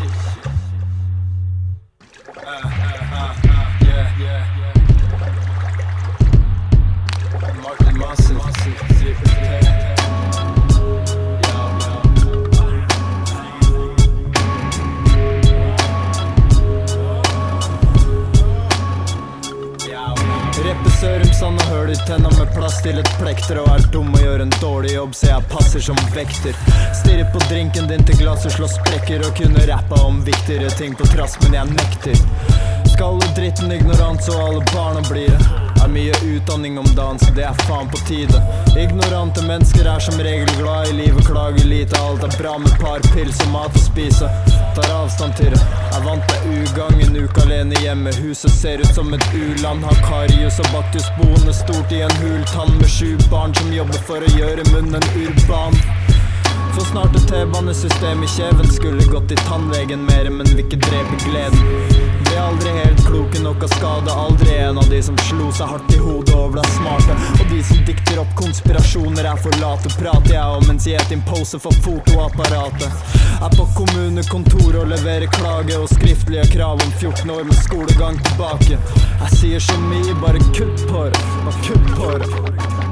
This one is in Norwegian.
Чикси. Reppe Sørumsand og høl i tenna med plass til et plekter Og er dum og gjør en dårlig jobb, så jeg passer som vekter. Stirrer på drinken din til glasset slår sprekker og kunne rappa om viktigere ting på trass, men jeg nekter. Skalle dritten ignorant, så alle barna blir det. Er mye utdanning om dagen, så det er faen på tide. Ignorante mennesker er som regel glad i livet, klager lite. Alt er bra med par pils og mat å spise. Tar avstand til det. Er vant til ugagn, alene hjemme. Huset ser ut som et u-land. Har Karius og Baktus boende stort i en hultann med sju barn som jobber for å gjøre munnen urban. For snart et T-banesystem i kjeven. Skulle gått i tannlegen mer, men vil ikke drepe gleden. Ble aldri helt kloke nok av skade. Aldri en av de som slo seg hardt i hodet og ble smarte. Og de som dikter opp konspirasjoner, er for late. Prater jeg om mens jeg et impose for fotoapparatet. Er på kommunekontoret og leverer klage og skriftlige krav om 14 år med skolegang tilbake. Jeg sier så mye, bare kutt på. Bare kutt på.